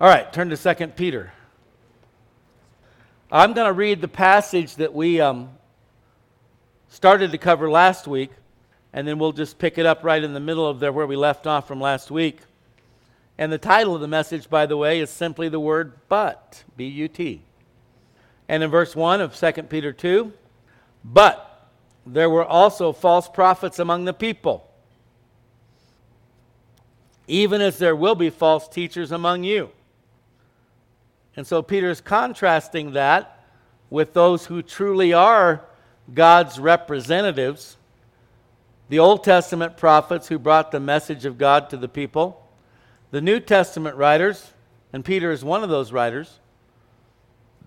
All right, turn to 2 Peter. I'm going to read the passage that we um, started to cover last week, and then we'll just pick it up right in the middle of there where we left off from last week. And the title of the message, by the way, is simply the word but, B U T. And in verse 1 of 2 Peter 2, but there were also false prophets among the people, even as there will be false teachers among you. And so Peter is contrasting that with those who truly are God's representatives, the Old Testament prophets who brought the message of God to the people, the New Testament writers, and Peter is one of those writers.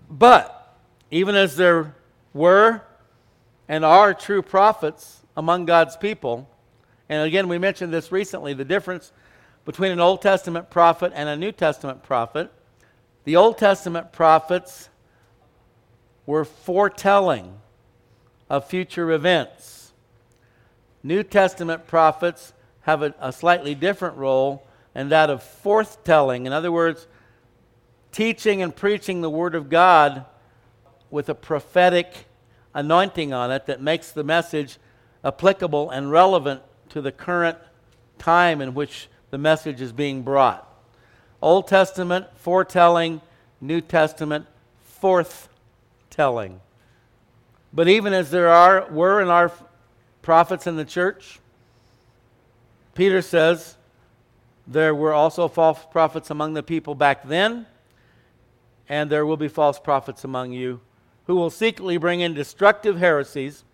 But even as there were and are true prophets among God's people, and again, we mentioned this recently the difference between an Old Testament prophet and a New Testament prophet. The Old Testament prophets were foretelling of future events. New Testament prophets have a, a slightly different role, and that of forthtelling. In other words, teaching and preaching the Word of God with a prophetic anointing on it that makes the message applicable and relevant to the current time in which the message is being brought. Old Testament foretelling, New Testament forthtelling. But even as there are were in our prophets in the church, Peter says there were also false prophets among the people back then, and there will be false prophets among you who will secretly bring in destructive heresies,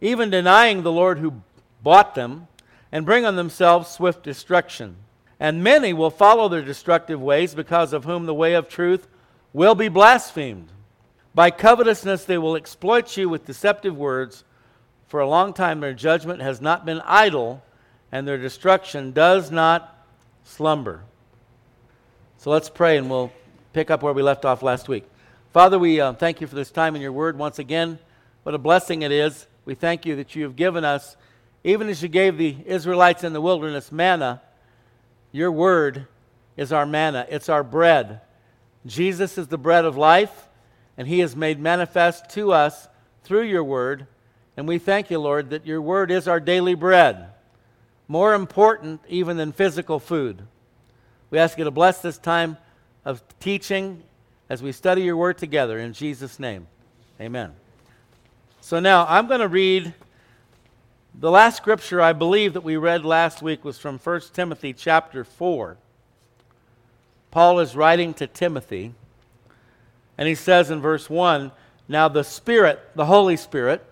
even denying the Lord who bought them, and bring on themselves swift destruction. And many will follow their destructive ways, because of whom the way of truth will be blasphemed. By covetousness they will exploit you with deceptive words. For a long time their judgment has not been idle, and their destruction does not slumber. So let's pray, and we'll pick up where we left off last week. Father, we uh, thank you for this time in your word once again. What a blessing it is. We thank you that you have given us, even as you gave the Israelites in the wilderness manna, your word is our manna, it's our bread. Jesus is the bread of life and he has made manifest to us through your word. And we thank you, Lord, that your word is our daily bread, more important even than physical food. We ask you to bless this time of teaching as we study your word together in Jesus' name. Amen. So now I'm going to read the last scripture I believe that we read last week was from 1 Timothy chapter 4. Paul is writing to Timothy. And he says in verse 1 Now the Spirit, the Holy Spirit,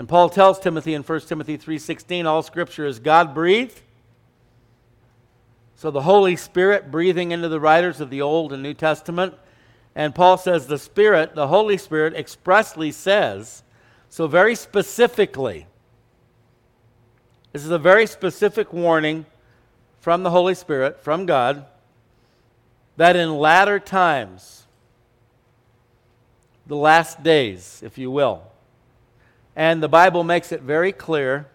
and Paul tells Timothy in 1 Timothy 3:16 all scripture is God breathed. So the Holy Spirit breathing into the writers of the Old and New Testament. And Paul says the Spirit, the Holy Spirit expressly says, so very specifically, this is a very specific warning from the Holy Spirit, from God that in latter times, the last days, if you will, and the Bible makes it very clear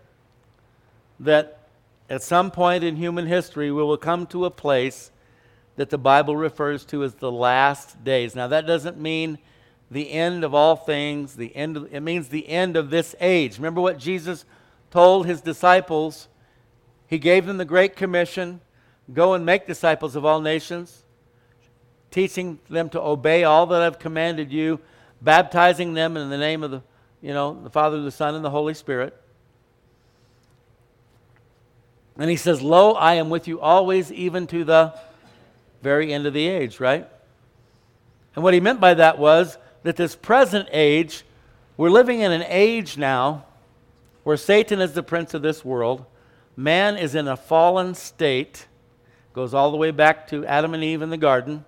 that at some point in human history we will come to a place that the Bible refers to as the last days. Now, that doesn't mean the end of all things, the end of, it means the end of this age. Remember what Jesus told his disciples? He gave them the Great Commission go and make disciples of all nations teaching them to obey all that I've commanded you, baptizing them in the name of the, you know, the Father, the Son, and the Holy Spirit. And he says, Lo, I am with you always, even to the very end of the age, right? And what he meant by that was that this present age, we're living in an age now where Satan is the prince of this world. Man is in a fallen state, goes all the way back to Adam and Eve in the garden.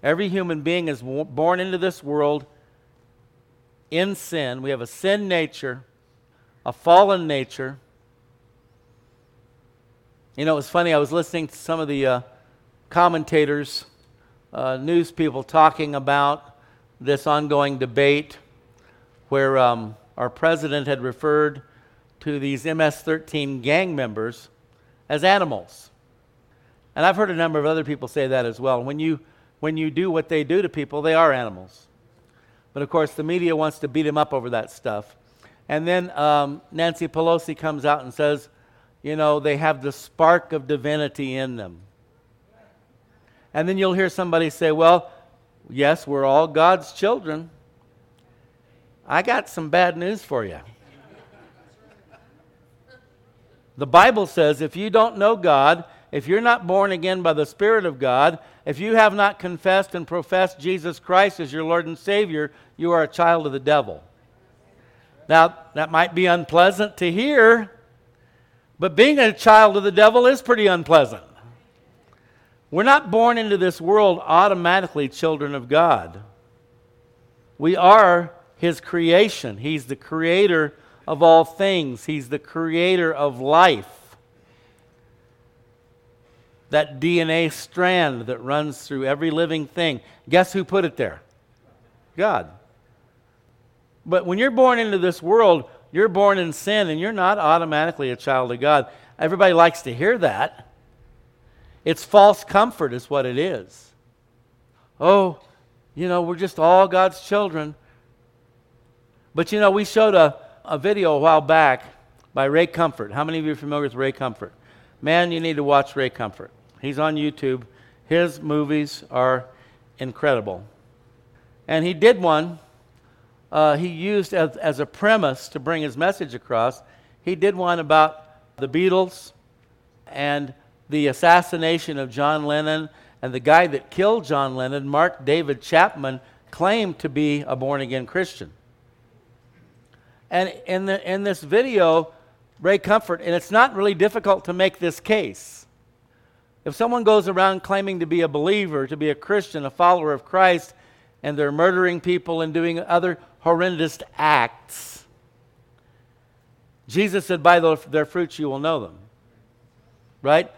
Every human being is born into this world in sin. We have a sin nature, a fallen nature. You know, it was funny. I was listening to some of the uh, commentators, uh, news people talking about this ongoing debate where um, our president had referred to these MS 13 gang members as animals. And I've heard a number of other people say that as well. When you, when you do what they do to people, they are animals. But of course, the media wants to beat them up over that stuff. And then um, Nancy Pelosi comes out and says, you know, they have the spark of divinity in them. And then you'll hear somebody say, well, yes, we're all God's children. I got some bad news for you. The Bible says if you don't know God, if you're not born again by the Spirit of God, if you have not confessed and professed Jesus Christ as your Lord and Savior, you are a child of the devil. Now, that might be unpleasant to hear, but being a child of the devil is pretty unpleasant. We're not born into this world automatically children of God. We are His creation. He's the creator of all things, He's the creator of life. That DNA strand that runs through every living thing. Guess who put it there? God. But when you're born into this world, you're born in sin and you're not automatically a child of God. Everybody likes to hear that. It's false comfort, is what it is. Oh, you know, we're just all God's children. But you know, we showed a, a video a while back by Ray Comfort. How many of you are familiar with Ray Comfort? Man, you need to watch Ray Comfort. He's on YouTube. His movies are incredible. And he did one uh, he used as, as a premise to bring his message across. He did one about the Beatles and the assassination of John Lennon, and the guy that killed John Lennon, Mark David Chapman, claimed to be a born again Christian. And in, the, in this video, Ray Comfort, and it's not really difficult to make this case. If someone goes around claiming to be a believer, to be a Christian, a follower of Christ, and they're murdering people and doing other horrendous acts. Jesus said, By their fruits you will know them. Right?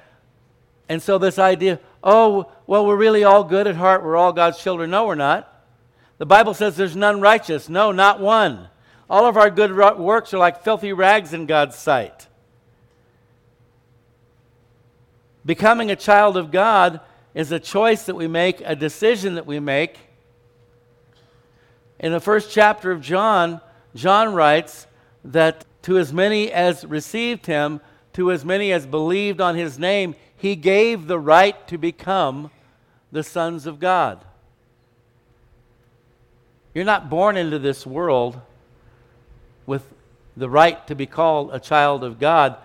And so, this idea, oh, well, we're really all good at heart, we're all God's children. No, we're not. The Bible says there's none righteous. No, not one. All of our good works are like filthy rags in God's sight. Becoming a child of God is a choice that we make, a decision that we make in the first chapter of John, John writes that to as many as received him, to as many as believed on his name, he gave the right to become the sons of God. You're not born into this world with the right to be called a child of God.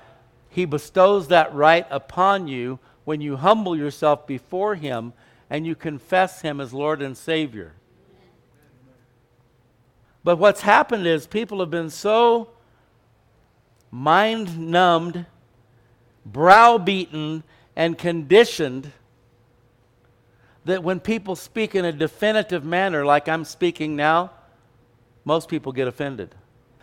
He bestows that right upon you when you humble yourself before Him and you confess Him as Lord and Savior. But what's happened is people have been so mind numbed, browbeaten, and conditioned that when people speak in a definitive manner, like I'm speaking now, most people get offended.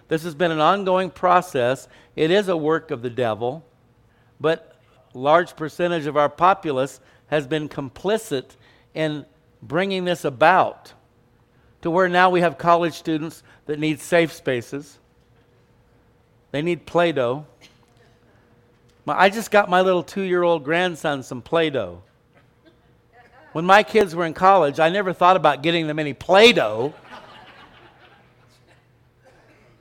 This has been an ongoing process. It is a work of the devil, but a large percentage of our populace has been complicit in bringing this about to where now we have college students that need safe spaces. They need Play Doh. I just got my little two year old grandson some Play Doh. When my kids were in college, I never thought about getting them any Play Doh.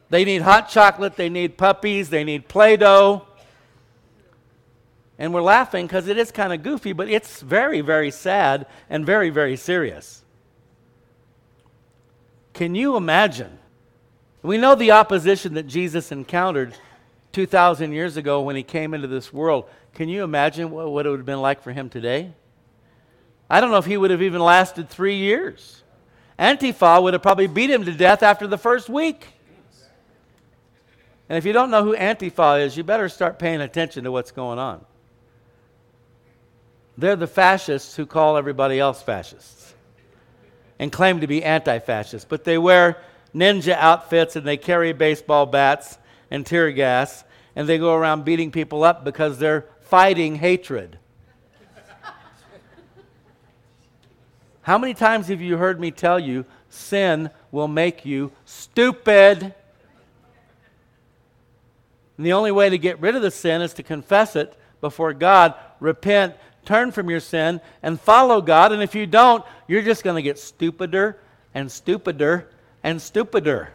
They need hot chocolate, they need puppies, they need Play Doh. And we're laughing because it is kind of goofy, but it's very, very sad and very, very serious. Can you imagine? We know the opposition that Jesus encountered 2,000 years ago when he came into this world. Can you imagine what, it would have been like for him today? I don't know if he would have even lasted three years. Antifa would have probably beat him to death after the first week. And if you don't know who Antifa is, you better start paying attention to what's going on. They're the fascists who call everybody else fascists and claim to be anti fascists, but they wear ninja outfits and they carry baseball bats and tear gas and they go around beating people up because they're fighting hatred. How many times have you heard me tell you sin will make you stupid? And the only way to get rid of the sin is to confess it before God, repent, turn from your sin and follow God. And if you don't, you're just going to get stupider and stupider and stupider.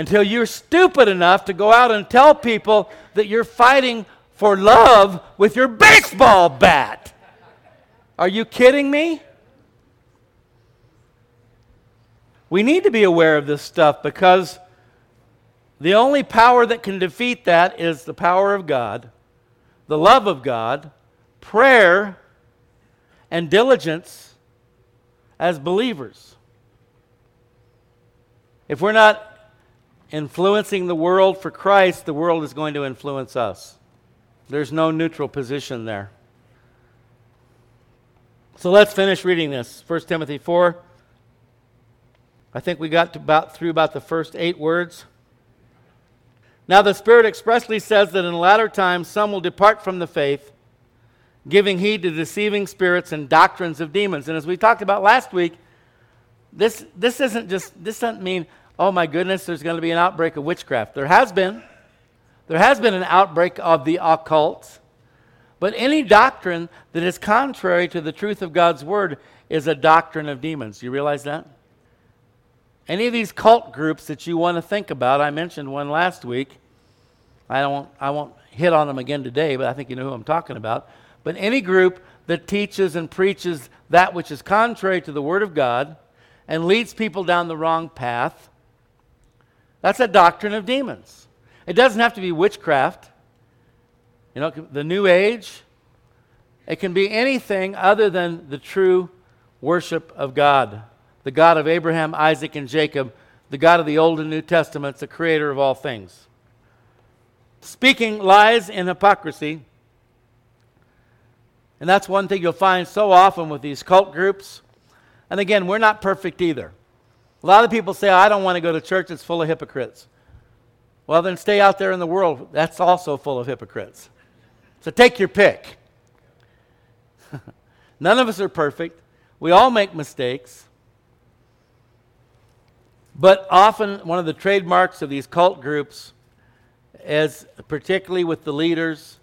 Until you're stupid enough to go out and tell people that you're fighting for love with your baseball bat. Are you kidding me? We need to be aware of this stuff because the only power that can defeat that is the power of God, the love of God, prayer, and diligence as believers. If we're not influencing the world for Christ, the world is going to influence us. There's no neutral position there. So let's finish reading this. 1 Timothy 4. I think we got about through about the first eight words. Now the Spirit expressly says that in the latter times some will depart from the faith, giving heed to deceiving spirits and doctrines of demons. And as we talked about last week, this, this isn't just this doesn't mean, oh my goodness, there's going to be an outbreak of witchcraft. There has been. There has been an outbreak of the occult, but any doctrine that is contrary to the truth of God's word is a doctrine of demons. You realize that? Any of these cult groups that you want to think about, I mentioned one last week. I, don't, I won't hit on them again today, but I think you know who I'm talking about. But any group that teaches and preaches that which is contrary to the Word of God and leads people down the wrong path, that's a doctrine of demons. It doesn't have to be witchcraft. You know, the New Age, it can be anything other than the true worship of God, the God of Abraham, Isaac, and Jacob, the God of the Old and New Testaments, the creator of all things. Speaking lies and hypocrisy. And that's one thing you'll find so often with these cult groups. And again, we're not perfect either. A lot of people say, I don't want to go to church, it's full of hypocrites. Well, then stay out there in the world. That's also full of hypocrites. So take your pick. None of us are perfect. We all make mistakes. But often, one of the trademarks of these cult groups is, particularly with the leaders,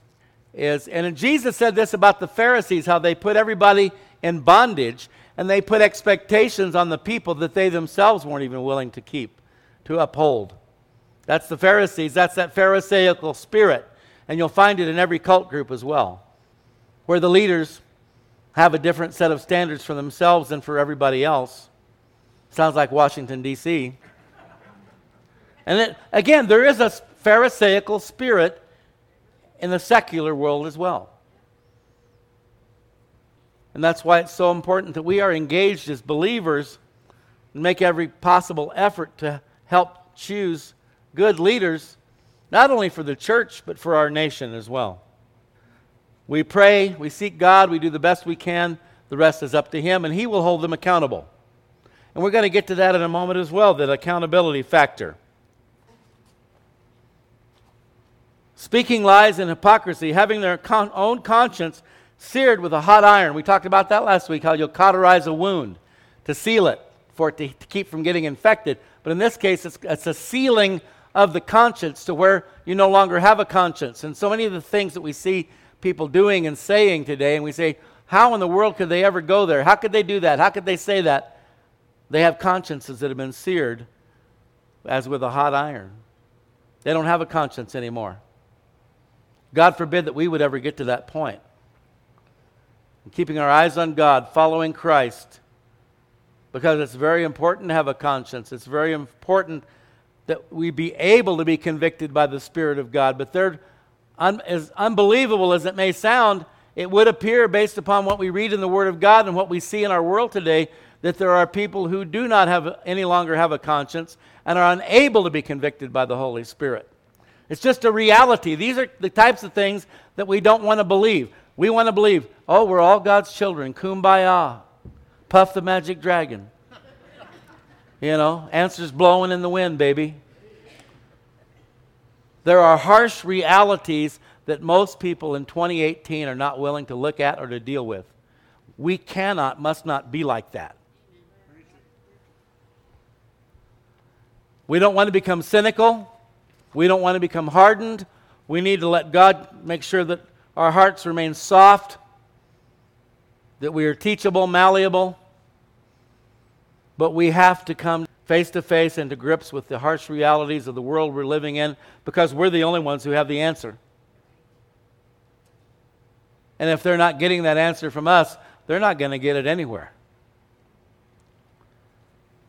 is, and Jesus said this about the Pharisees, how they put everybody in bondage and they put expectations on the people that they themselves weren't even willing to keep, to uphold. That's the Pharisees. That's that Pharisaical spirit. And you'll find it in every cult group as well, where the leaders have a different set of standards for themselves than for everybody else. Sounds like Washington, D.C. And it, again, there is a Pharisaical spirit in the secular world as well. And that's why it's so important that we are engaged as believers and make every possible effort to help choose good leaders, not only for the church, but for our nation as well. We pray, we seek God, we do the best we can. The rest is up to Him, and He will hold them accountable. And we're going to get to that in a moment as well that accountability factor. Speaking lies and hypocrisy, having their con- own conscience seared with a hot iron. We talked about that last week, how you'll cauterize a wound to seal it, for it to, to keep from getting infected. But in this case, it's, it's a sealing of the conscience to where you no longer have a conscience. And so many of the things that we see people doing and saying today, and we say, how in the world could they ever go there? How could they do that? How could they say that? They have consciences that have been seared as with a hot iron. They don't have a conscience anymore. God forbid that we would ever get to that point. And keeping our eyes on God, following Christ, because it's very important to have a conscience. It's very important that we be able to be convicted by the Spirit of God. But they're un- as unbelievable as it may sound, it would appear, based upon what we read in the Word of God and what we see in our world today, that there are people who do not have any longer have a conscience and are unable to be convicted by the Holy Spirit. It's just a reality. These are the types of things that we don't want to believe. We want to believe, oh, we're all God's children, kumbaya, puff the magic dragon. You know, answers blowing in the wind, baby. There are harsh realities that most people in 2018 are not willing to look at or to deal with. We cannot, must not be like that. We don't want to become cynical. We don't want to become hardened. We need to let God make sure that our hearts remain soft, that we are teachable, malleable, but we have to come face to face and to grips with the harsh realities of the world we're living in because we're the only ones who have the answer. And if they're not getting that answer from us, they're not going to get it anywhere.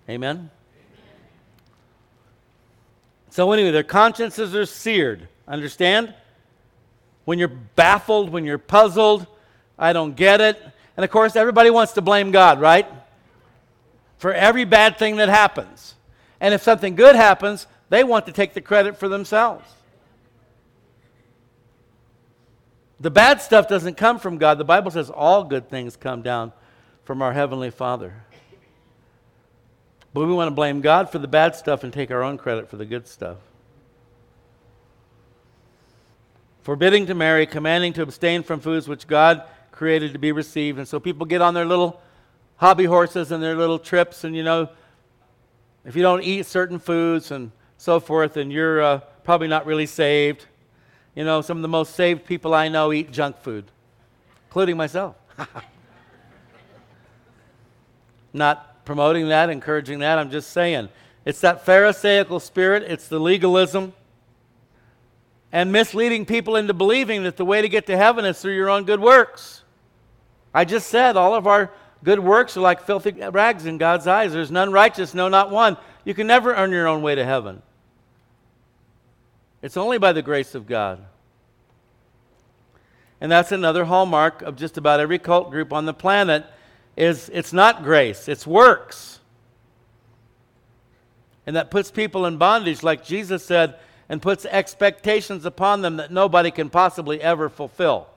Amen? So, anyway, their consciences are seared. Understand? When you're baffled, when you're puzzled, I don't get it. And of course, everybody wants to blame God, right? For every bad thing that happens. And if something good happens, they want to take the credit for themselves. The bad stuff doesn't come from God. The Bible says all good things come down from our Heavenly Father. But we want to blame God for the bad stuff and take our own credit for the good stuff. Forbidding to marry, commanding to abstain from foods which God created to be received. And so people get on their little hobby horses and their little trips, and you know, if you don't eat certain foods and so forth, then you're uh, probably not really saved. You know, some of the most saved people I know eat junk food, including myself. Not promoting that, encouraging that. I'm just saying. It's that Pharisaical spirit, it's the legalism, and misleading people into believing that the way to get to heaven is through your own good works. I just said all of our good works are like filthy rags in God's eyes. There's none righteous, no, not one. You can never earn your own way to heaven. It's only by the grace of God. And that's another hallmark of just about every cult group on the planet is it's not grace, it's works. And that puts people in bondage like Jesus said and puts expectations upon them that nobody can possibly ever fulfill.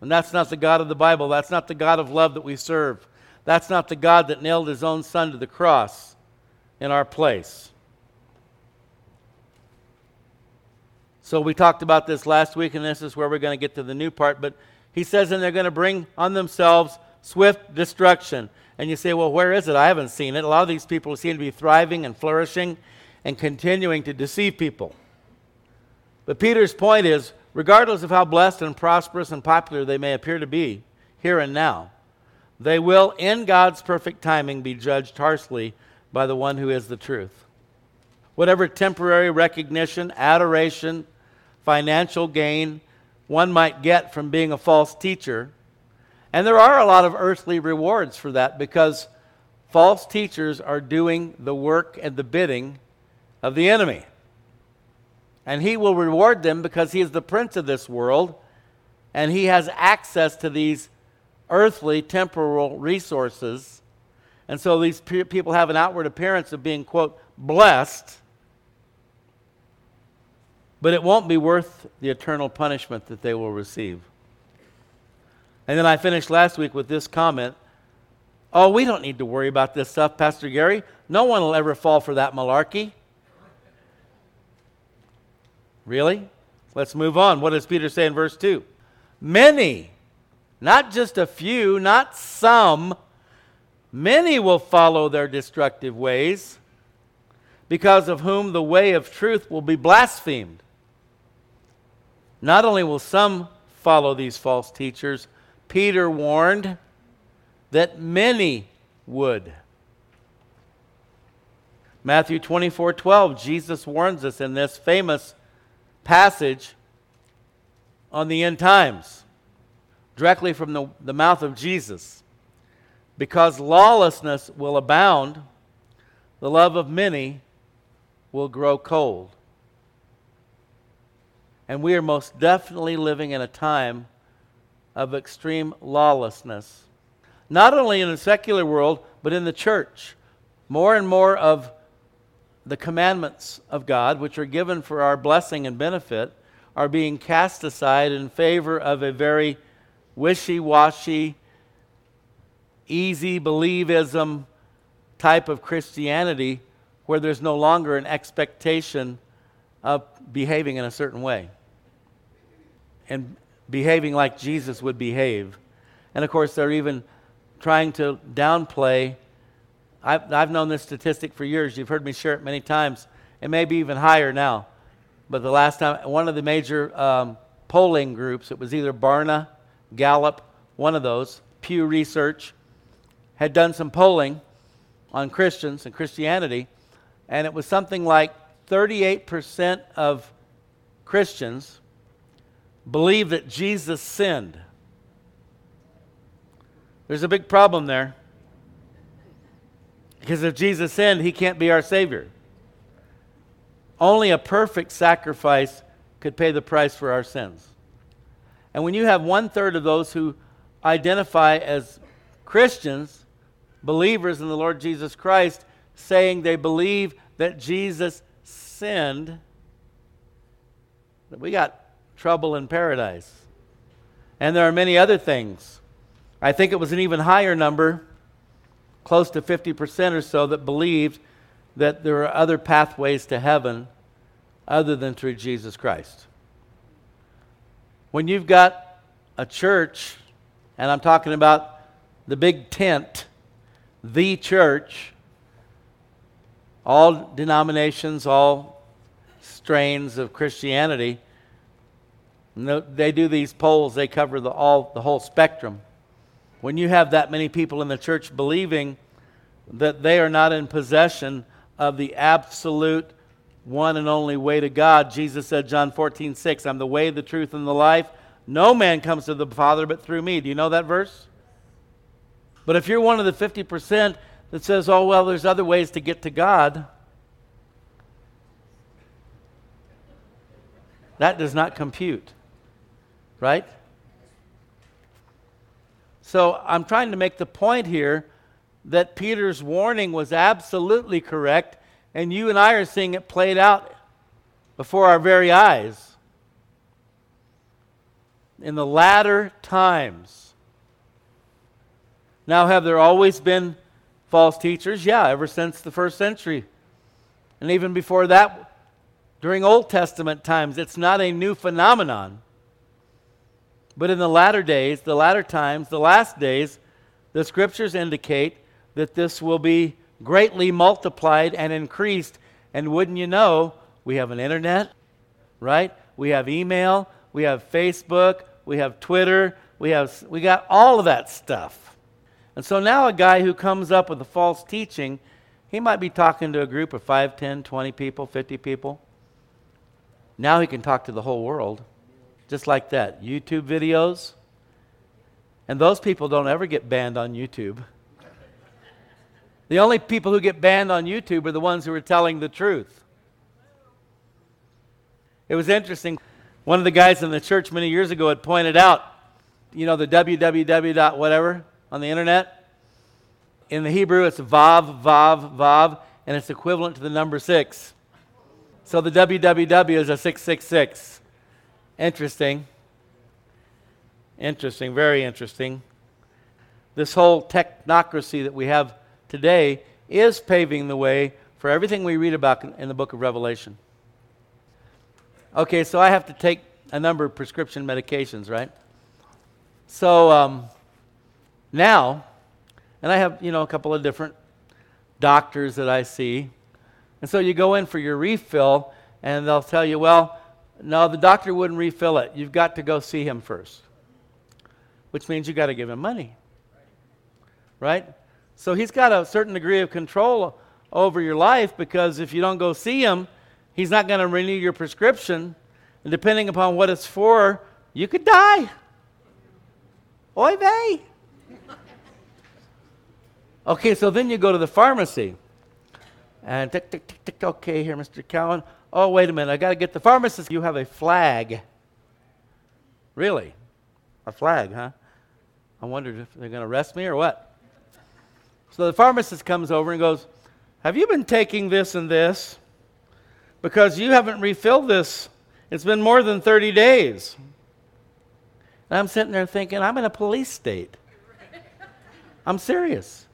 And that's not the God of the Bible. That's not the God of love that we serve. That's not the God that nailed his own son to the cross in our place. So we talked about this last week, and this is where we're going to get to the new part. But he says, and they're going to bring on themselves swift destruction. And you say, well, where is it? I haven't seen it. A lot of these people seem to be thriving and flourishing and continuing to deceive people. But Peter's point is regardless of how blessed and prosperous and popular they may appear to be here and now, they will, in God's perfect timing, be judged harshly by the one who is the truth. Whatever temporary recognition, adoration, financial gain one might get from being a false teacher. And there are a lot of earthly rewards for that because false teachers are doing the work and the bidding of the enemy. And he will reward them because he is the prince of this world and he has access to these earthly, temporal resources. And so these pe- people have an outward appearance of being, quote, blessed but it won't be worth the eternal punishment that they will receive. And then I finished last week with this comment Oh, we don't need to worry about this stuff, Pastor Gary. No one will ever fall for that malarkey. Really? Let's move on. What does Peter say in verse 2? Many, not just a few, not some, many will follow their destructive ways, because of whom the way of truth will be blasphemed. Not only will some follow these false teachers, Peter warned that many would. Matthew 24 12, Jesus warns us in this famous passage on the end times, directly from the, the mouth of Jesus. Because lawlessness will abound, the love of many will grow cold. And we are most definitely living in a time of extreme lawlessness. Not only in the secular world, but in the church. More and more of the commandments of God, which are given for our blessing and benefit, are being cast aside in favor of a very wishy washy, easy believism type of Christianity where there's no longer an expectation of behaving in a certain way and behaving like Jesus would behave. And of course, they're even trying to downplay. I've, I've known this statistic for years. You've heard me share it many times. It may be even higher now. But the last time, one of the major um, polling groups. It was either Barna, Gallup, one of those, Pew Research, had done some polling on Christians and Christianity, and it was something like 38% of Christians believe that Jesus sinned. There's a big problem there. Because if Jesus sinned, he can't be our Savior. Only a perfect sacrifice could pay the price for our sins. And when you have one third of those who identify as Christians, believers in the Lord Jesus Christ, saying they believe that Jesus sinned, we got trouble in paradise. And there are many other things. I think it was an even higher number, close to 50% or so, that believed that there are other pathways to heaven other than through Jesus Christ. When you've got a church, and I'm talking about the big tent, the church, all denominations, all strains of Christianity, they do these polls, they cover the, all, the whole spectrum. When you have that many people in the church believing that they are not in possession of the absolute one and only way to God. Jesus said, John 14, 6, I'm the way, the truth, and the life. No man comes to the Father but through me. Do you know that verse? But if you're one of the 50% that says, oh, well, there's other ways to get to God, that does not compute. Right? So I'm trying to make the point here that Peter's warning was absolutely correct and you and I are seeing it played out before our very eyes. In the latter times. Now, have there always been false teachers? Yeah, ever since the first century. And even before that, during Old Testament times, it's not a new phenomenon. But in the latter days, the latter times, the last days, the scriptures indicate that this will be greatly multiplied and increased. And wouldn't you know, we have an internet, right? We have email, we have Facebook, we have Twitter, we have we got all of that stuff. And so now a guy who comes up with a false teaching, he might be talking to a group of 5, 10, 20 people, 50 people. Now he can talk to the whole world. Just like that. YouTube videos. And those people don't ever get banned on YouTube. The only people who get banned on YouTube are the ones who are telling the truth. It was interesting. One of the guys in the church many years ago had pointed out, you know, the www whatever on the internet. In the Hebrew, it's vav, vav, vav, and it's equivalent to the number six. So the www is a 666. Interesting. Interesting, very interesting. This whole technocracy that we have today is paving the way for everything we read about in the book of Revelation. Okay, so I have to take a number of prescription medications, right? So um, now, and I have, you know, a couple of different doctors that I see. And so you go in for your refill, and they'll tell you, well, no, the doctor wouldn't refill it. You've got to go see him first, which means you've got to give him money. Right? So he's got a certain degree of control over your life because if you don't go see him, he's not going to renew your prescription. And depending upon what it's for, you could die. Oy vey. Okay, so then you go to the pharmacy. And tick, tick, tick, tick, okay, here, Mr. Cowan. Oh, wait a minute, I got to get the pharmacist. You have a flag. Really? A flag, huh? I wondered if they're going to arrest me or what. So the pharmacist comes over and goes, Have you been taking this and this? Because you haven't refilled this. It's been more than 30 days. And I'm sitting there thinking, I'm in a police state. I'm serious.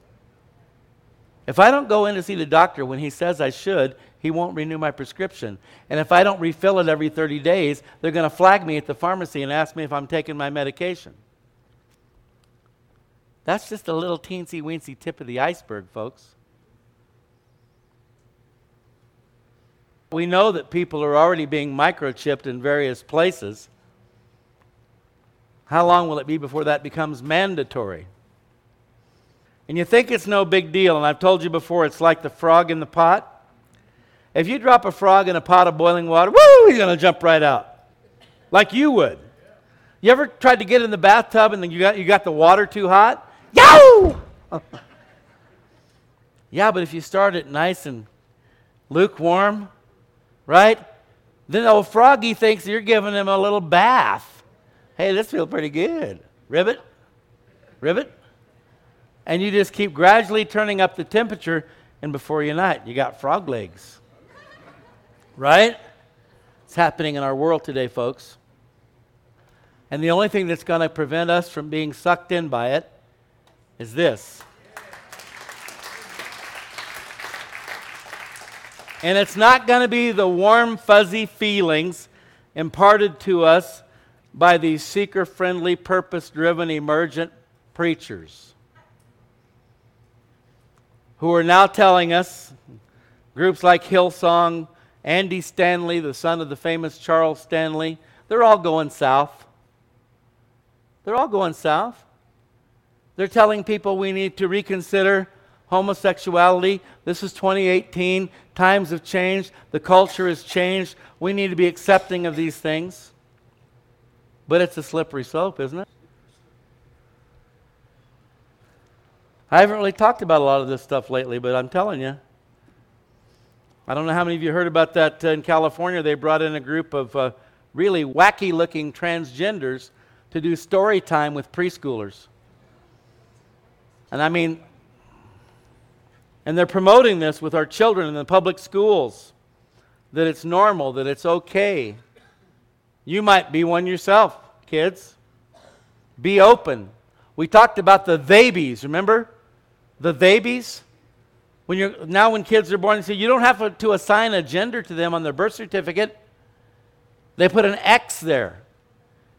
If I don't go in to see the doctor when he says I should, he won't renew my prescription. And if I don't refill it every 30 days, they're going to flag me at the pharmacy and ask me if I'm taking my medication. That's just a little teensy weensy tip of the iceberg, folks. We know that people are already being microchipped in various places. How long will it be before that becomes mandatory? And you think it's no big deal, and I've told you before, it's like the frog in the pot. If you drop a frog in a pot of boiling water, woo, he's going to jump right out. Like you would. You ever tried to get in the bathtub and then you got, you got the water too hot? Yow! yeah, but if you start it nice and lukewarm, right? Then old froggy thinks you're giving him a little bath. Hey, this feels pretty good. Ribbit? Ribbit? And you just keep gradually turning up the temperature, and before you know it, you got frog legs. Right? It's happening in our world today, folks. And the only thing that's going to prevent us from being sucked in by it is this. And it's not going to be the warm, fuzzy feelings imparted to us by these seeker friendly, purpose driven, emergent preachers who are now telling us, groups like Hillsong, Andy Stanley, the son of the famous Charles Stanley, they're all going south. They're all going south. They're telling people we need to reconsider homosexuality. This is 2018. Times have changed. The culture has changed. We need to be accepting of these things. But it's a slippery slope, isn't it? I haven't really talked about a lot of this stuff lately, but I'm telling you. I don't know how many of you heard about that uh, in California. They brought in a group of uh, really wacky looking transgenders to do story time with preschoolers. And I mean, and they're promoting this with our children in the public schools that it's normal, that it's okay. You might be one yourself, kids. Be open. We talked about the babies, remember? The babies. When you're, now, when kids are born, you don't have to assign a gender to them on their birth certificate. They put an X there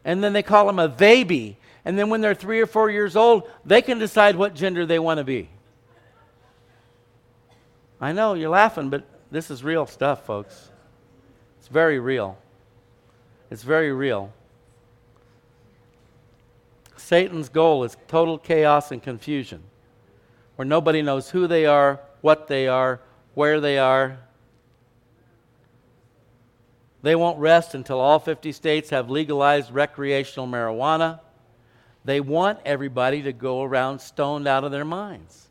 and then they call them a baby. And then when they're three or four years old, they can decide what gender they want to be. I know you're laughing, but this is real stuff, folks. It's very real. It's very real. Satan's goal is total chaos and confusion, where nobody knows who they are, what they are, where they are, they won't rest until all 50 states have legalized recreational marijuana. They want everybody to go around stoned out of their minds.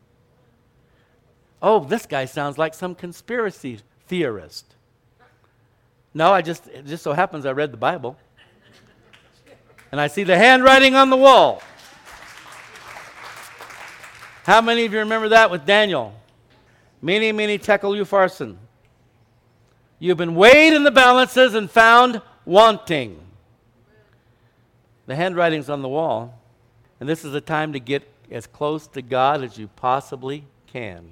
Oh, this guy sounds like some conspiracy theorist. No, I just it just so happens I read the Bible. And I see the handwriting on the wall. How many of you remember that with Daniel? Mene, mene, tekel, upharsin. You've been weighed in the balances and found wanting. The handwriting's on the wall, and this is a time to get as close to God as you possibly can.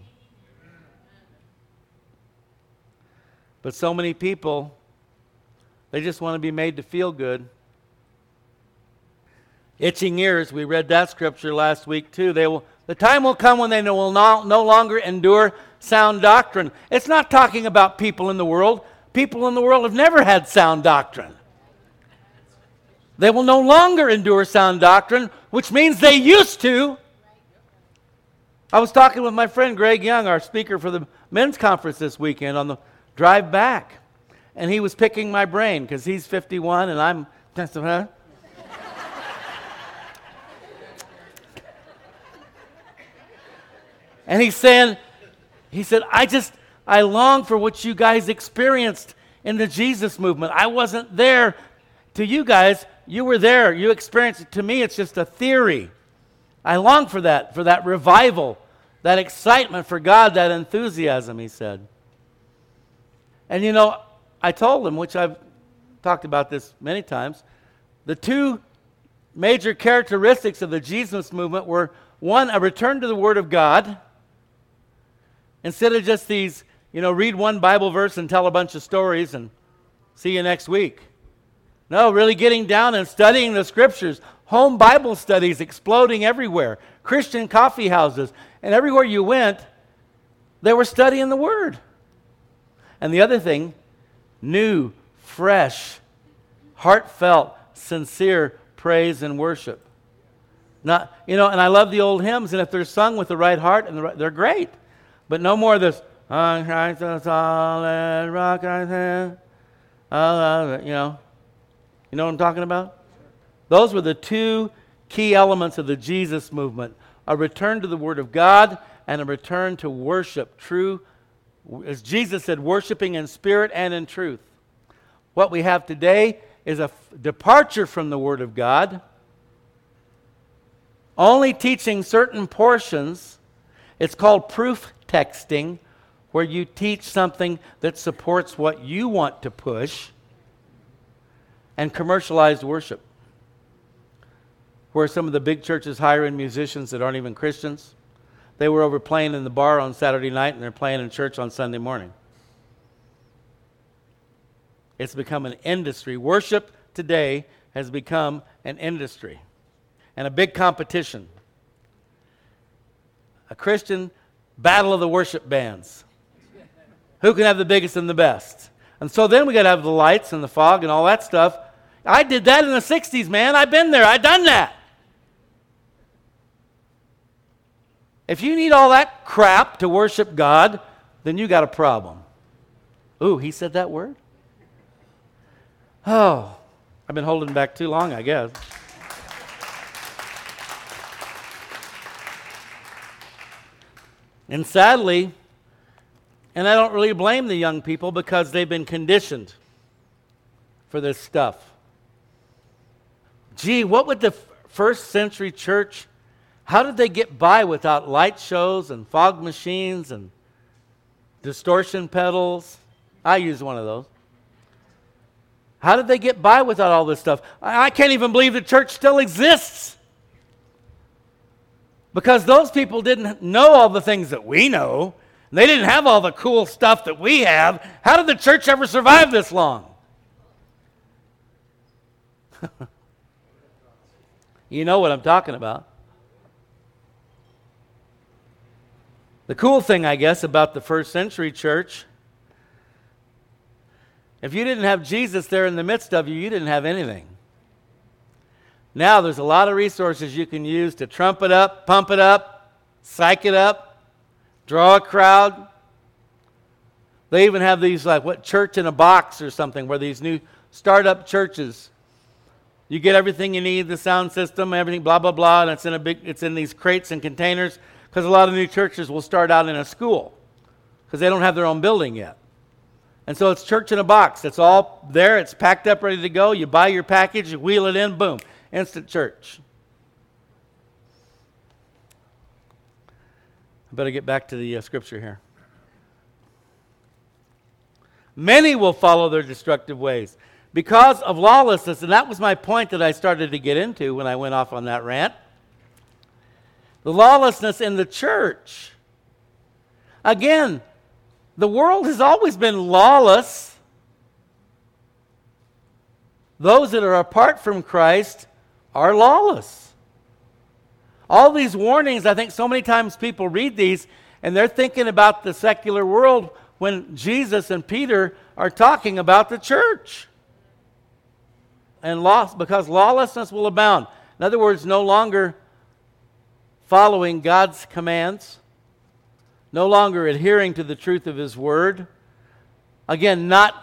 But so many people, they just want to be made to feel good. Itching ears, we read that scripture last week too. They will, the time will come when they will no, no longer endure sound doctrine. It's not talking about people in the world. People in the world have never had sound doctrine. They will no longer endure sound doctrine, which means they used to. I was talking with my friend Greg Young, our speaker for the men's conference this weekend, on the drive back. And he was picking my brain because he's 51 and I'm. and he's saying, he said, I just, I long for what you guys experienced in the Jesus movement. I wasn't there. To you guys, you were there. You experienced it. To me, it's just a theory. I long for that, for that revival, that excitement for God, that enthusiasm, he said. And you know, I told him, which I've talked about this many times, the two major characteristics of the Jesus movement were one, a return to the Word of God, Instead of just these, you know, read one Bible verse and tell a bunch of stories and see you next week. No, really getting down and studying the scriptures. Home Bible studies exploding everywhere. Christian coffee houses. And everywhere you went, they were studying the Word. And the other thing, new, fresh, heartfelt, sincere praise and worship. Not, you know, and I love the old hymns, and if they're sung with the right heart, and the right, they're great. But no more of this, on Christ the solid rock I stand. You know, you know what I'm talking about? Those were the two key elements of the Jesus movement a return to the Word of God and a return to worship, true, as Jesus said, worshiping in spirit and in truth. What we have today is a f- departure from the Word of God, only teaching certain portions. It's called proof texting, where you teach something that supports what you want to push, and commercialized worship where some of the big churches hire in musicians that aren't even Christians. They were over playing in the bar on Saturday night and they're playing in church on Sunday morning. It's become an industry. Worship today has become an industry and a big competition. A Christian battle of the worship bands. Who can have the biggest and the best? And so then we got to have the lights and the fog and all that stuff. I did that in the 60s, man. I've been there. I've done that. If you need all that crap to worship God, then you got a problem. Ooh, he said that word? Oh, I've been holding back too long, I guess. And sadly, and I don't really blame the young people because they've been conditioned for this stuff. Gee, what would the first century church how did they get by without light shows and fog machines and distortion pedals? I use one of those. How did they get by without all this stuff? I, I can't even believe the church still exists. Because those people didn't know all the things that we know. They didn't have all the cool stuff that we have. How did the church ever survive this long? you know what I'm talking about. The cool thing, I guess, about the first century church, if you didn't have Jesus there in the midst of you, you didn't have anything. Now there's a lot of resources you can use to trump it up, pump it up, psych it up, draw a crowd. They even have these, like, what, church in a box or something, where these new startup churches, you get everything you need, the sound system, everything, blah, blah, blah, and it's in, a big, it's in these crates and containers because a lot of new churches will start out in a school because they don't have their own building yet. And so it's church in a box. It's all there, it's packed up, ready to go. You buy your package, you wheel it in, boom, instant church. I better get back to the uh, scripture here. Many will follow their destructive ways because of lawlessness. And that was my point that I started to get into when I went off on that rant the lawlessness in the church. Again, the world has always been lawless. Those that are apart from Christ are lawless. All these warnings, I think so many times people read these and they're thinking about the secular world when Jesus and Peter are talking about the church. And lost because lawlessness will abound. In other words, no longer following God's commands, no longer adhering to the truth of His Word. Again, not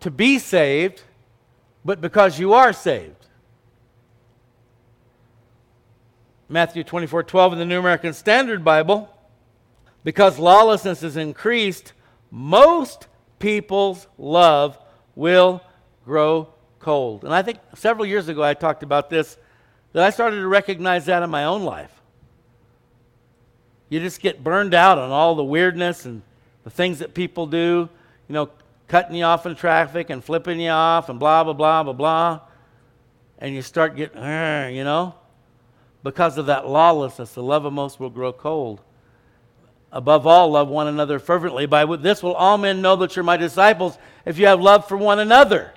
to be saved, but because you are saved. Matthew 24 12 in the New American Standard Bible. Because lawlessness is increased, most people's love will grow cold. And I think several years ago I talked about this, that I started to recognize that in my own life. You just get burned out on all the weirdness and the things that people do, you know, cutting you off in traffic and flipping you off and blah, blah, blah, blah, blah. And you start getting, uh, you know, because of that lawlessness, the love of most will grow cold. Above all, love one another fervently. By this will all men know that you're my disciples if you have love for one another.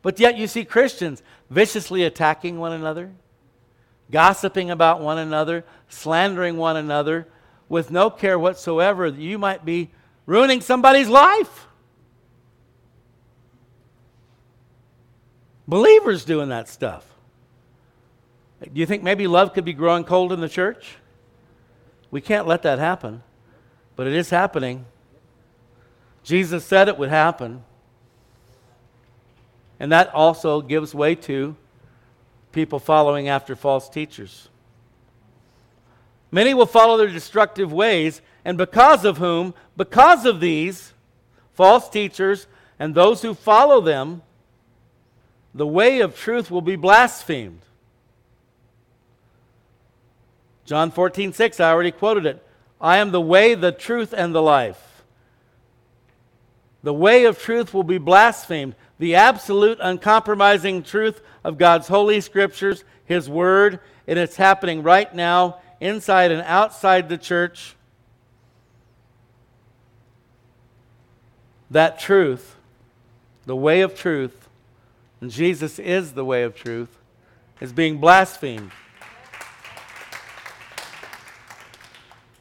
But yet you see Christians viciously attacking one another, gossiping about one another, slandering one another with no care whatsoever that you might be ruining somebody's life. Believers doing that stuff. Do you think maybe love could be growing cold in the church? We can't let that happen, but it is happening. Jesus said it would happen. And that also gives way to people following after false teachers. Many will follow their destructive ways, and because of whom, because of these false teachers and those who follow them, the way of truth will be blasphemed. John 14, 6, I already quoted it. I am the way, the truth, and the life. The way of truth will be blasphemed. The absolute, uncompromising truth of God's holy scriptures, His word, and it's happening right now inside and outside the church. That truth, the way of truth, and Jesus is the way of truth, is being blasphemed.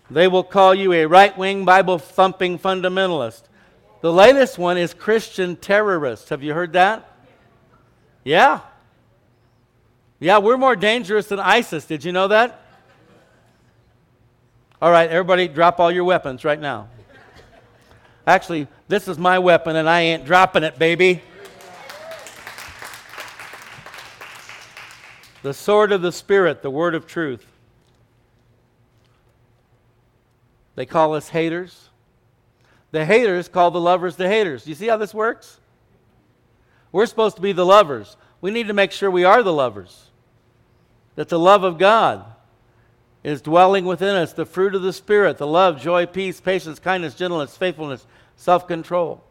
They will call you a right wing, Bible thumping fundamentalist. The latest one is Christian terrorist. Have you heard that? Yeah. Yeah, we're more dangerous than ISIS. Did you know that? All right, everybody, drop all your weapons right now. Actually, this is my weapon, and I ain't dropping it, baby. The sword of the Spirit, the word of truth. They call us haters. The haters call the lovers the haters. You see how this works? We're supposed to be the lovers. We need to make sure we are the lovers. That the love of God is dwelling within us, the fruit of the Spirit, the love, joy, peace, patience, kindness, gentleness, faithfulness, self control.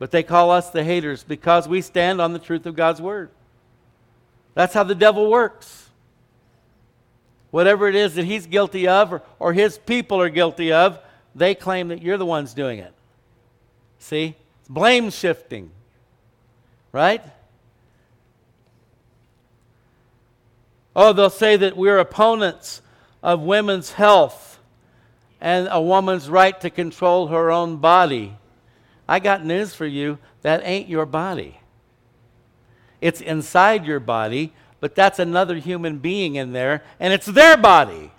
But they call us the haters because we stand on the truth of God's Word. That's how the devil works whatever it is that he's guilty of or, or his people are guilty of, they claim that you're the ones doing it. See? It's blame shifting. Right? Oh, they'll say that we're opponents of women's health and a woman's right to control her own body. I got news for you that ain't your body. It's inside your body, but that's another human being in there, and it's their body.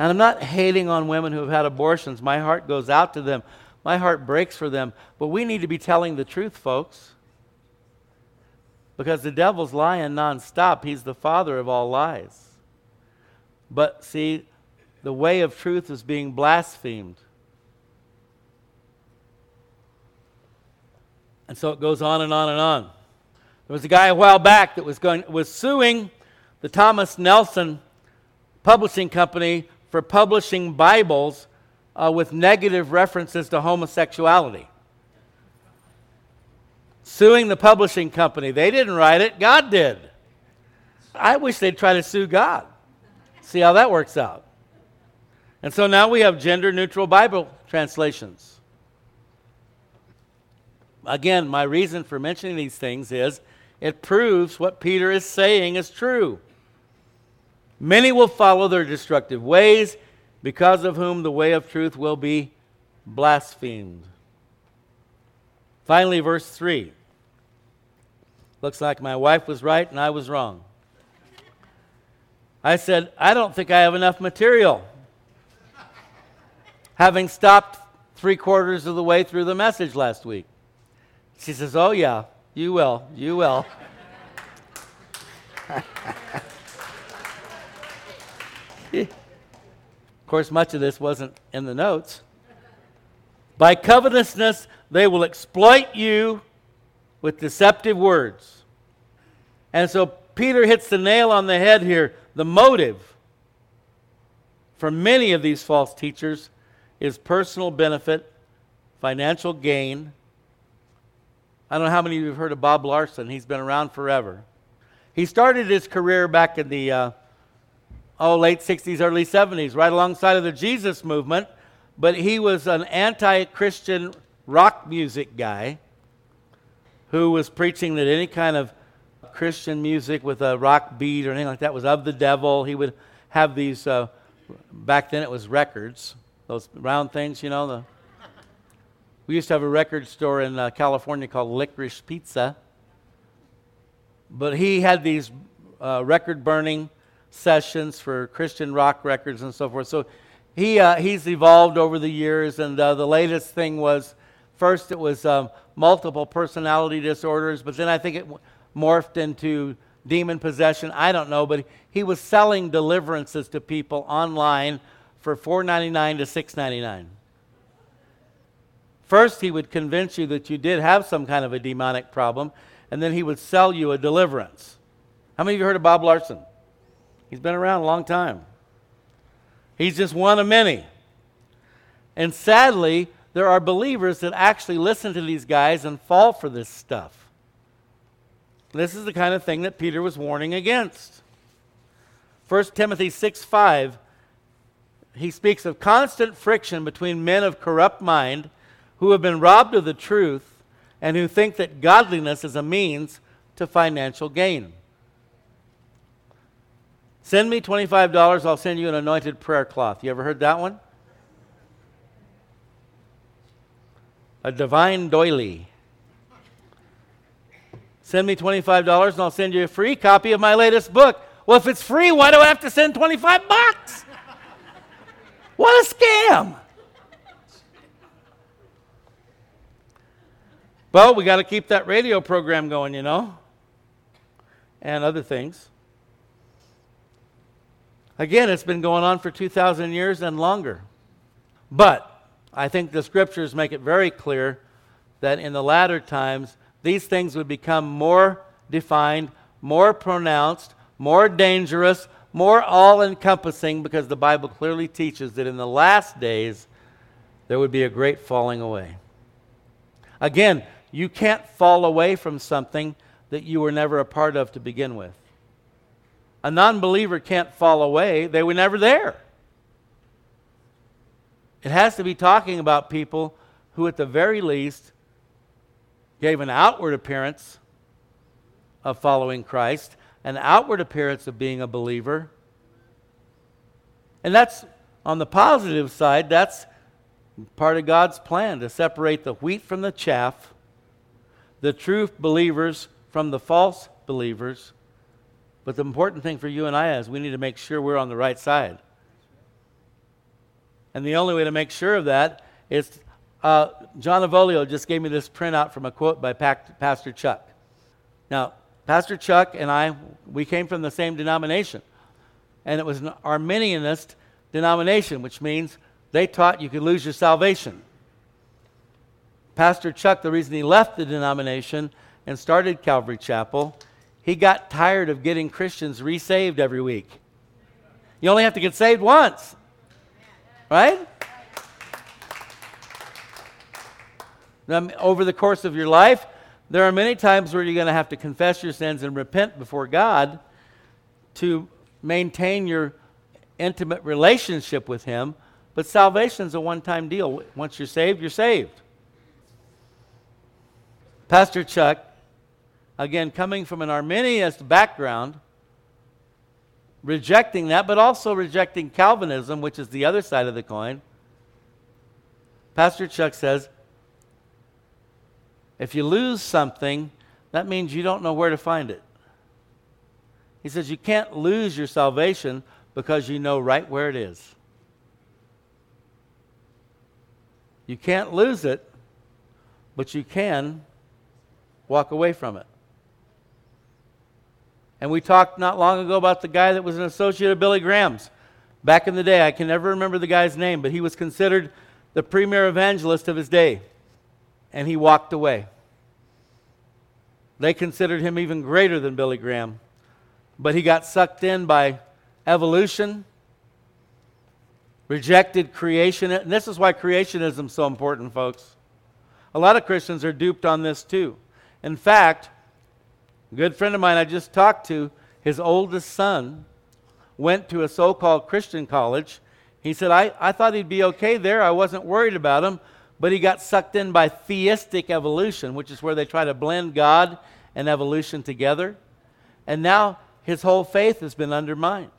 And I'm not hating on women who have had abortions. My heart goes out to them. My heart breaks for them. But we need to be telling the truth, folks. Because the devil's lying nonstop. He's the father of all lies. But see, the way of truth is being blasphemed. And so it goes on and on and on. There was a guy a while back that was, going, was suing the Thomas Nelson Publishing Company for publishing Bibles uh, with negative references to homosexuality. Suing the publishing company. They didn't write it, God did. I wish they'd try to sue God. See how that works out. And so now we have gender neutral Bible translations again, my reason for mentioning these things is it proves what Peter is saying is true. Many will follow their destructive ways, because of whom the way of truth will be blasphemed. Finally, verse 3. Looks like my wife was right and I was wrong. I said, I don't think I have enough material. Having stopped three quarters of the way through the message last week. She says, Oh, yeah, you will. You will. of course, much of this wasn't in the notes. By covetousness, they will exploit you with deceptive words. And so Peter hits the nail on the head here. The motive for many of these false teachers is personal benefit, financial gain, I don't know how many of you have heard of Bob Larson. He's been around forever. He started his career back in the uh, oh late 60s, early 70s, right alongside of the Jesus movement. But he was an anti-Christian rock music guy who was preaching that any kind of Christian music with a rock beat or anything like that was of the devil. He would have these. Uh, back then, it was records, those round things, you know, the We used to have a record store in uh, California called Licorice Pizza. But he had these uh, record burning sessions for Christian rock records and so forth. So he, uh, he's evolved over the years, and uh, the latest thing was first it was um, multiple personality disorders, but then I think it morphed into demon possession. I don't know, but he was selling deliverances to people online for $4.99 to $6.99. First, he would convince you that you did have some kind of a demonic problem, and then he would sell you a deliverance. How many of you heard of Bob Larson? He's been around a long time. He's just one of many. And sadly, there are believers that actually listen to these guys and fall for this stuff. This is the kind of thing that Peter was warning against. 1 Timothy 6 5, he speaks of constant friction between men of corrupt mind who have been robbed of the truth and who think that godliness is a means to financial gain. Send me $25, I'll send you an anointed prayer cloth. You ever heard that one? A divine doily. Send me $25 and I'll send you a free copy of my latest book. Well, if it's free, why do I have to send 25 bucks? What a scam! Well, we got to keep that radio program going, you know, and other things. Again, it's been going on for 2,000 years and longer. But I think the scriptures make it very clear that in the latter times, these things would become more defined, more pronounced, more dangerous, more all encompassing, because the Bible clearly teaches that in the last days, there would be a great falling away. Again, you can't fall away from something that you were never a part of to begin with. A non believer can't fall away, they were never there. It has to be talking about people who, at the very least, gave an outward appearance of following Christ, an outward appearance of being a believer. And that's on the positive side, that's part of God's plan to separate the wheat from the chaff the true believers from the false believers. But the important thing for you and I is we need to make sure we're on the right side. And the only way to make sure of that is uh, John Avolio just gave me this printout from a quote by Pastor Chuck. Now, Pastor Chuck and I, we came from the same denomination. And it was an Arminianist denomination, which means they taught you could lose your salvation. Pastor Chuck, the reason he left the denomination and started Calvary Chapel, he got tired of getting Christians resaved every week. You only have to get saved once, right? Over the course of your life, there are many times where you're going to have to confess your sins and repent before God to maintain your intimate relationship with Him. But salvation is a one time deal. Once you're saved, you're saved. Pastor Chuck, again, coming from an Arminianist background, rejecting that, but also rejecting Calvinism, which is the other side of the coin. Pastor Chuck says if you lose something, that means you don't know where to find it. He says you can't lose your salvation because you know right where it is. You can't lose it, but you can walk away from it. And we talked not long ago about the guy that was an associate of Billy Graham's. Back in the day, I can never remember the guy's name, but he was considered the premier evangelist of his day. And he walked away. They considered him even greater than Billy Graham. But he got sucked in by evolution, rejected creation. And this is why creationism is so important, folks. A lot of Christians are duped on this too. In fact, a good friend of mine I just talked to, his oldest son went to a so called Christian college. He said, I, I thought he'd be okay there. I wasn't worried about him. But he got sucked in by theistic evolution, which is where they try to blend God and evolution together. And now his whole faith has been undermined.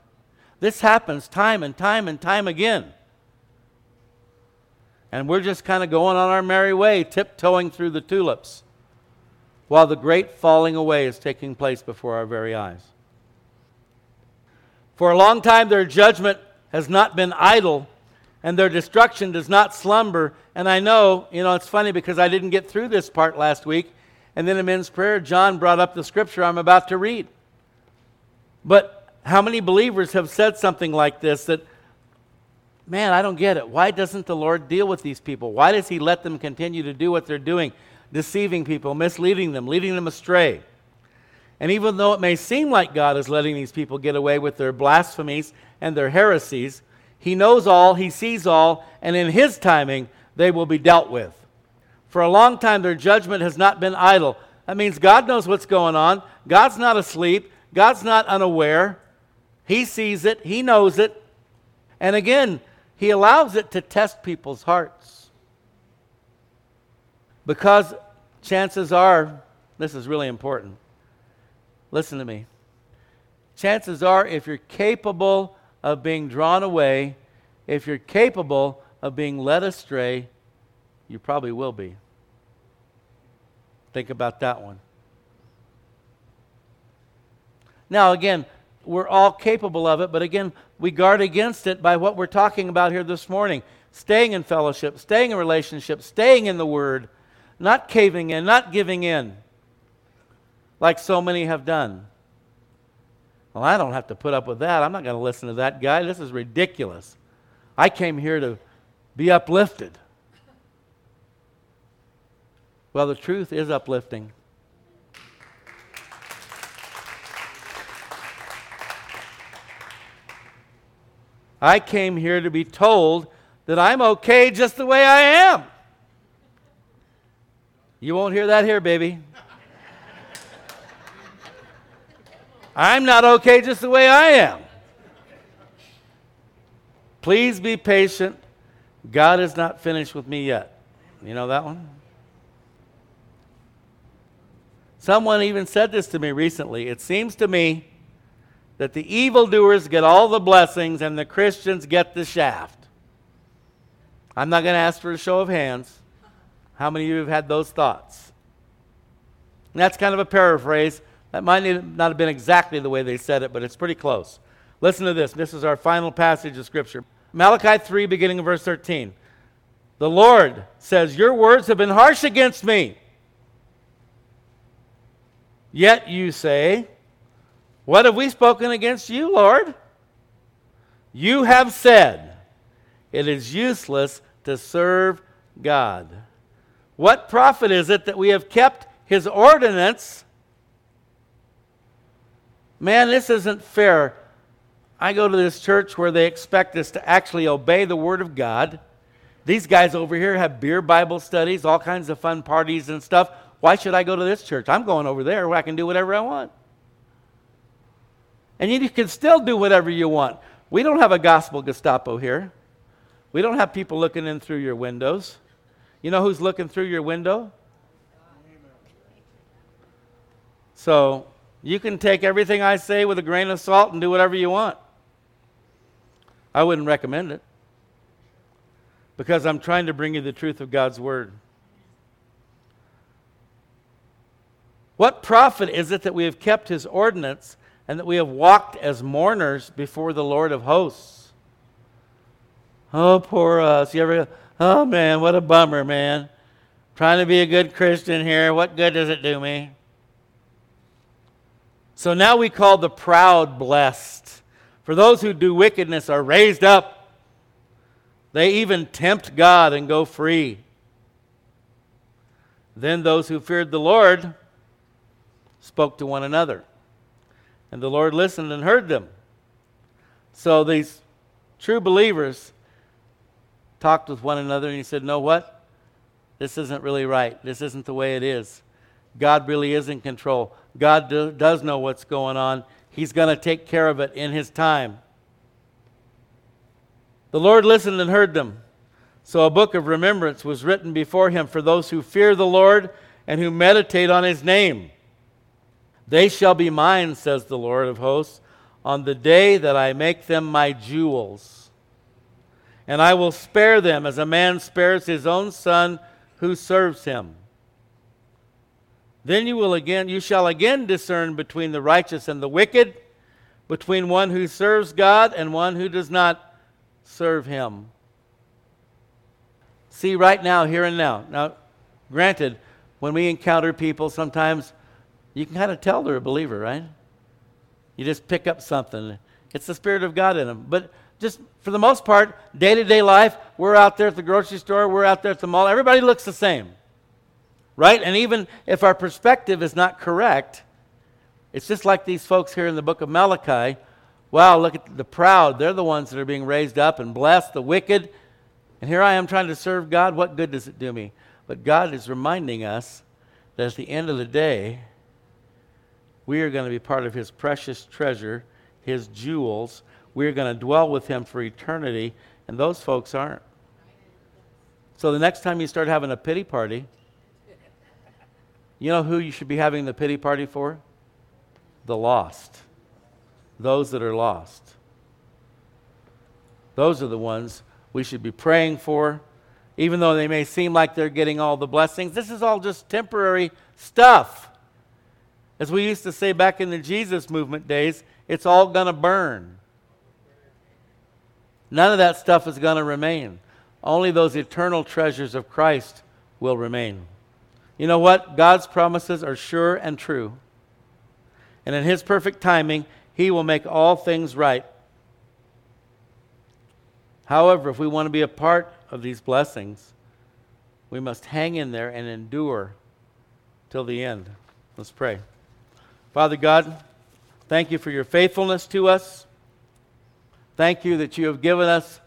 This happens time and time and time again. And we're just kind of going on our merry way, tiptoeing through the tulips, while the great falling away is taking place before our very eyes. For a long time, their judgment has not been idle, and their destruction does not slumber. And I know, you know, it's funny because I didn't get through this part last week. And then in men's prayer, John brought up the scripture I'm about to read. But how many believers have said something like this that, man, I don't get it. Why doesn't the Lord deal with these people? Why does He let them continue to do what they're doing, deceiving people, misleading them, leading them astray? And even though it may seem like God is letting these people get away with their blasphemies and their heresies, He knows all, He sees all, and in His timing, they will be dealt with. For a long time, their judgment has not been idle. That means God knows what's going on. God's not asleep. God's not unaware. He sees it, He knows it. And again, He allows it to test people's hearts. Because chances are, this is really important. Listen to me. Chances are, if you're capable of being drawn away, if you're capable of being led astray, you probably will be. Think about that one. Now, again, we're all capable of it, but again, we guard against it by what we're talking about here this morning staying in fellowship, staying in relationship, staying in the Word, not caving in, not giving in, like so many have done. Well, I don't have to put up with that. I'm not going to listen to that guy. This is ridiculous. I came here to be uplifted. Well, the truth is uplifting. I came here to be told that I'm okay just the way I am. You won't hear that here, baby. I'm not okay just the way I am. Please be patient. God is not finished with me yet. You know that one? Someone even said this to me recently. It seems to me that the evildoers get all the blessings and the Christians get the shaft. I'm not going to ask for a show of hands. How many of you have had those thoughts? And that's kind of a paraphrase. That might not have been exactly the way they said it, but it's pretty close. Listen to this. This is our final passage of Scripture. Malachi 3, beginning of verse 13. The Lord says, Your words have been harsh against me. Yet you say, What have we spoken against you, Lord? You have said, It is useless to serve God. What profit is it that we have kept his ordinance? Man, this isn't fair. I go to this church where they expect us to actually obey the Word of God. These guys over here have beer Bible studies, all kinds of fun parties and stuff. Why should I go to this church? I'm going over there where I can do whatever I want. And you can still do whatever you want. We don't have a gospel Gestapo here. We don't have people looking in through your windows. You know who's looking through your window? So you can take everything I say with a grain of salt and do whatever you want. I wouldn't recommend it because I'm trying to bring you the truth of God's Word. What profit is it that we have kept his ordinance and that we have walked as mourners before the Lord of hosts? Oh, poor us. You ever, oh man, what a bummer, man. Trying to be a good Christian here. What good does it do me? So now we call the proud blessed. For those who do wickedness are raised up. They even tempt God and go free. Then those who feared the Lord spoke to one another. And the Lord listened and heard them. So these true believers talked with one another and he said, Know what? This isn't really right. This isn't the way it is. God really is in control. God do, does know what's going on. He's going to take care of it in His time. The Lord listened and heard them. So a book of remembrance was written before him for those who fear the Lord and who meditate on His name. They shall be mine, says the Lord of hosts, on the day that I make them my jewels. And I will spare them as a man spares his own son who serves him. Then you will again you shall again discern between the righteous and the wicked, between one who serves God and one who does not serve him. See right now, here and now. Now, granted, when we encounter people, sometimes you can kind of tell they're a believer, right? You just pick up something. It's the Spirit of God in them. But just for the most part, day to day life, we're out there at the grocery store, we're out there at the mall, everybody looks the same. Right? And even if our perspective is not correct, it's just like these folks here in the book of Malachi. Wow, look at the proud. They're the ones that are being raised up and blessed, the wicked. And here I am trying to serve God. What good does it do me? But God is reminding us that at the end of the day, we are going to be part of His precious treasure, His jewels. We are going to dwell with Him for eternity, and those folks aren't. So the next time you start having a pity party, you know who you should be having the pity party for? The lost. Those that are lost. Those are the ones we should be praying for even though they may seem like they're getting all the blessings. This is all just temporary stuff. As we used to say back in the Jesus movement days, it's all going to burn. None of that stuff is going to remain. Only those eternal treasures of Christ will remain. You know what? God's promises are sure and true. And in His perfect timing, He will make all things right. However, if we want to be a part of these blessings, we must hang in there and endure till the end. Let's pray. Father God, thank you for your faithfulness to us. Thank you that you have given us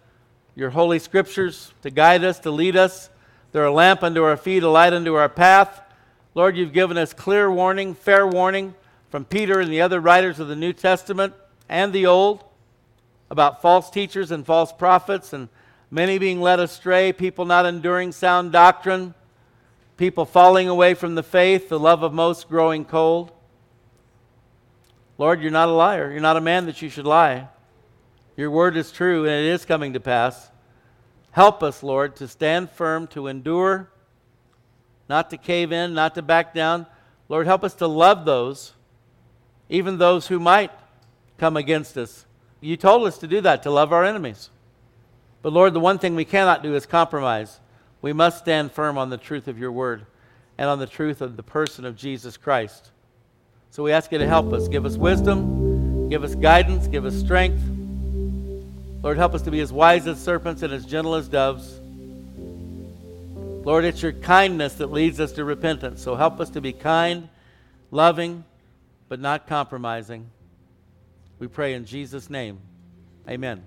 your holy scriptures to guide us, to lead us. They're a lamp unto our feet, a light unto our path. Lord, you've given us clear warning, fair warning from Peter and the other writers of the New Testament and the Old about false teachers and false prophets and many being led astray, people not enduring sound doctrine, people falling away from the faith, the love of most growing cold. Lord, you're not a liar. You're not a man that you should lie. Your word is true and it is coming to pass. Help us, Lord, to stand firm, to endure, not to cave in, not to back down. Lord, help us to love those, even those who might come against us. You told us to do that, to love our enemies. But Lord, the one thing we cannot do is compromise. We must stand firm on the truth of your word and on the truth of the person of Jesus Christ. So we ask you to help us. Give us wisdom, give us guidance, give us strength. Lord, help us to be as wise as serpents and as gentle as doves. Lord, it's your kindness that leads us to repentance. So help us to be kind, loving, but not compromising. We pray in Jesus' name. Amen.